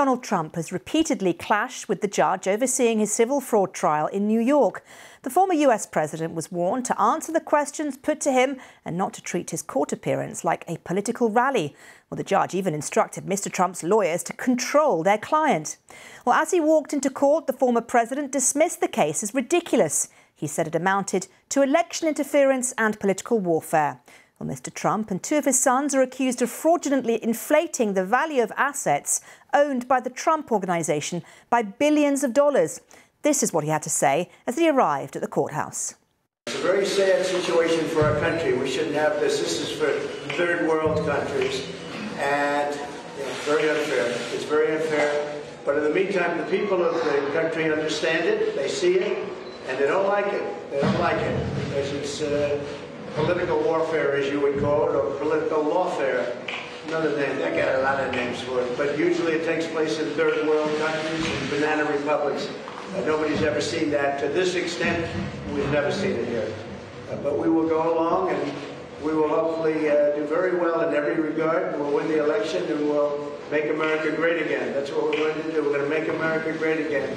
Donald Trump has repeatedly clashed with the judge overseeing his civil fraud trial in New York. The former US president was warned to answer the questions put to him and not to treat his court appearance like a political rally. Well, the judge even instructed Mr. Trump's lawyers to control their client. Well, as he walked into court, the former president dismissed the case as ridiculous. He said it amounted to election interference and political warfare. Well, Mr. Trump and two of his sons are accused of fraudulently inflating the value of assets owned by the Trump Organization by billions of dollars. This is what he had to say as he arrived at the courthouse. It's a very sad situation for our country. We shouldn't have this. This is for third world countries. And it's very unfair. It's very unfair. But in the meantime, the people of the country understand it, they see it, and they don't like it. They don't like it because it's. Uh, political warfare, as you would call it, or political lawfare. Another name. I got a lot of names for it. But usually it takes place in third world countries and banana republics. Uh, nobody's ever seen that to this extent. We've never seen it here. Uh, but we will go along and we will hopefully uh, do very well in every regard. We'll win the election and we'll make America great again. That's what we're going to do. We're going to make America great again.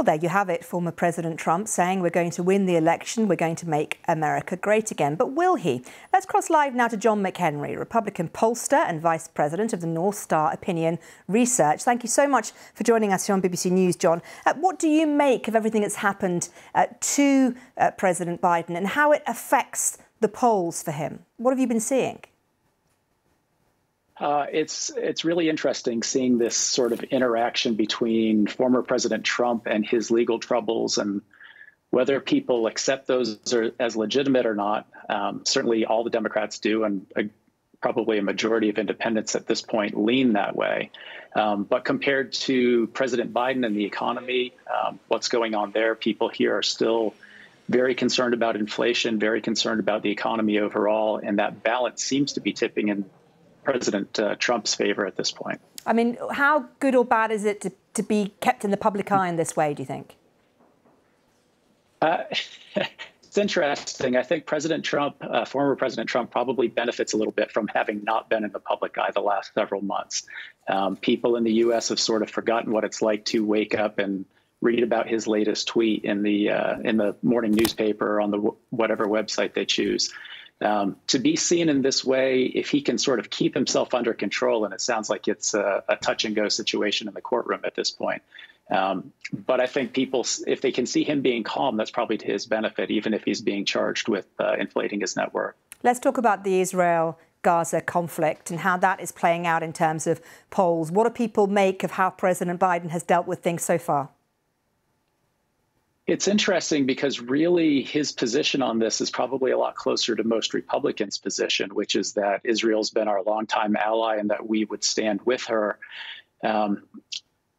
Well, there you have it, former President Trump saying we're going to win the election, we're going to make America great again. But will he? Let's cross live now to John McHenry, Republican pollster and Vice President of the North Star Opinion Research. Thank you so much for joining us here on BBC News, John. Uh, what do you make of everything that's happened uh, to uh, President Biden and how it affects the polls for him? What have you been seeing? Uh, it's it's really interesting seeing this sort of interaction between former President Trump and his legal troubles, and whether people accept those as legitimate or not. Um, certainly, all the Democrats do, and probably a majority of independents at this point lean that way. Um, but compared to President Biden and the economy, um, what's going on there? People here are still very concerned about inflation, very concerned about the economy overall, and that balance seems to be tipping in President uh, Trump's favor at this point. I mean, how good or bad is it to, to be kept in the public eye in this way, do you think? Uh, it's interesting. I think President Trump, uh, former President Trump, probably benefits a little bit from having not been in the public eye the last several months. Um, people in the U.S. have sort of forgotten what it's like to wake up and read about his latest tweet in the uh, in the morning newspaper or on the whatever website they choose. Um, to be seen in this way, if he can sort of keep himself under control, and it sounds like it's a, a touch and go situation in the courtroom at this point. Um, but I think people, if they can see him being calm, that's probably to his benefit, even if he's being charged with uh, inflating his net worth. Let's talk about the Israel Gaza conflict and how that is playing out in terms of polls. What do people make of how President Biden has dealt with things so far? It's interesting because really his position on this is probably a lot closer to most Republicans' position, which is that Israel's been our longtime ally and that we would stand with her. Um,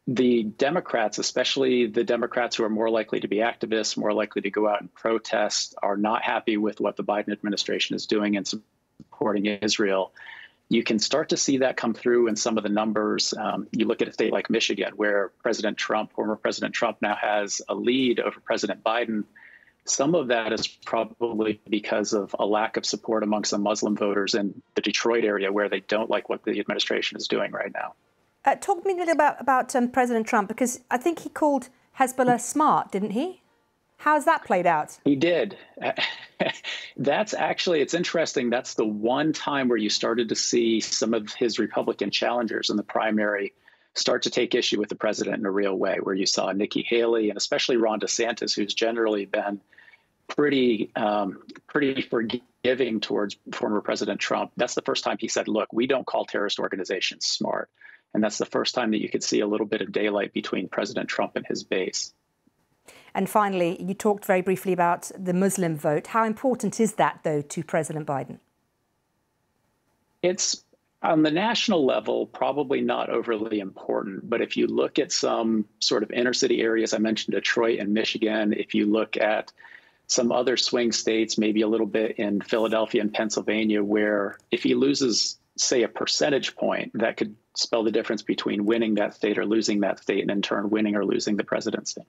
the Democrats, especially the Democrats who are more likely to be activists, more likely to go out and protest, are not happy with what the Biden administration is doing in supporting Israel you can start to see that come through in some of the numbers. Um, you look at a state like Michigan, where President Trump, former President Trump, now has a lead over President Biden. Some of that is probably because of a lack of support among some Muslim voters in the Detroit area, where they don't like what the administration is doing right now. Uh, talk to me a little about about um, President Trump, because I think he called Hezbollah smart, didn't he? How's that played out? He did. That's actually, it's interesting. That's the one time where you started to see some of his Republican challengers in the primary start to take issue with the president in a real way, where you saw Nikki Haley and especially Ron DeSantis, who's generally been pretty um, pretty forgiving towards former President Trump. That's the first time he said, "Look, we don't call terrorist organizations smart," and that's the first time that you could see a little bit of daylight between President Trump and his base. And finally, you talked very briefly about the Muslim vote. How important is that, though, to President Biden? It's on the national level, probably not overly important. But if you look at some sort of inner city areas, I mentioned Detroit and Michigan, if you look at some other swing states, maybe a little bit in Philadelphia and Pennsylvania, where if he loses, say, a percentage point, that could spell the difference between winning that state or losing that state, and in turn, winning or losing the presidency.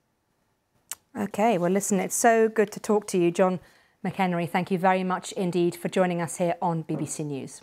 Okay, well, listen, it's so good to talk to you, John McHenry. Thank you very much indeed for joining us here on BBC News.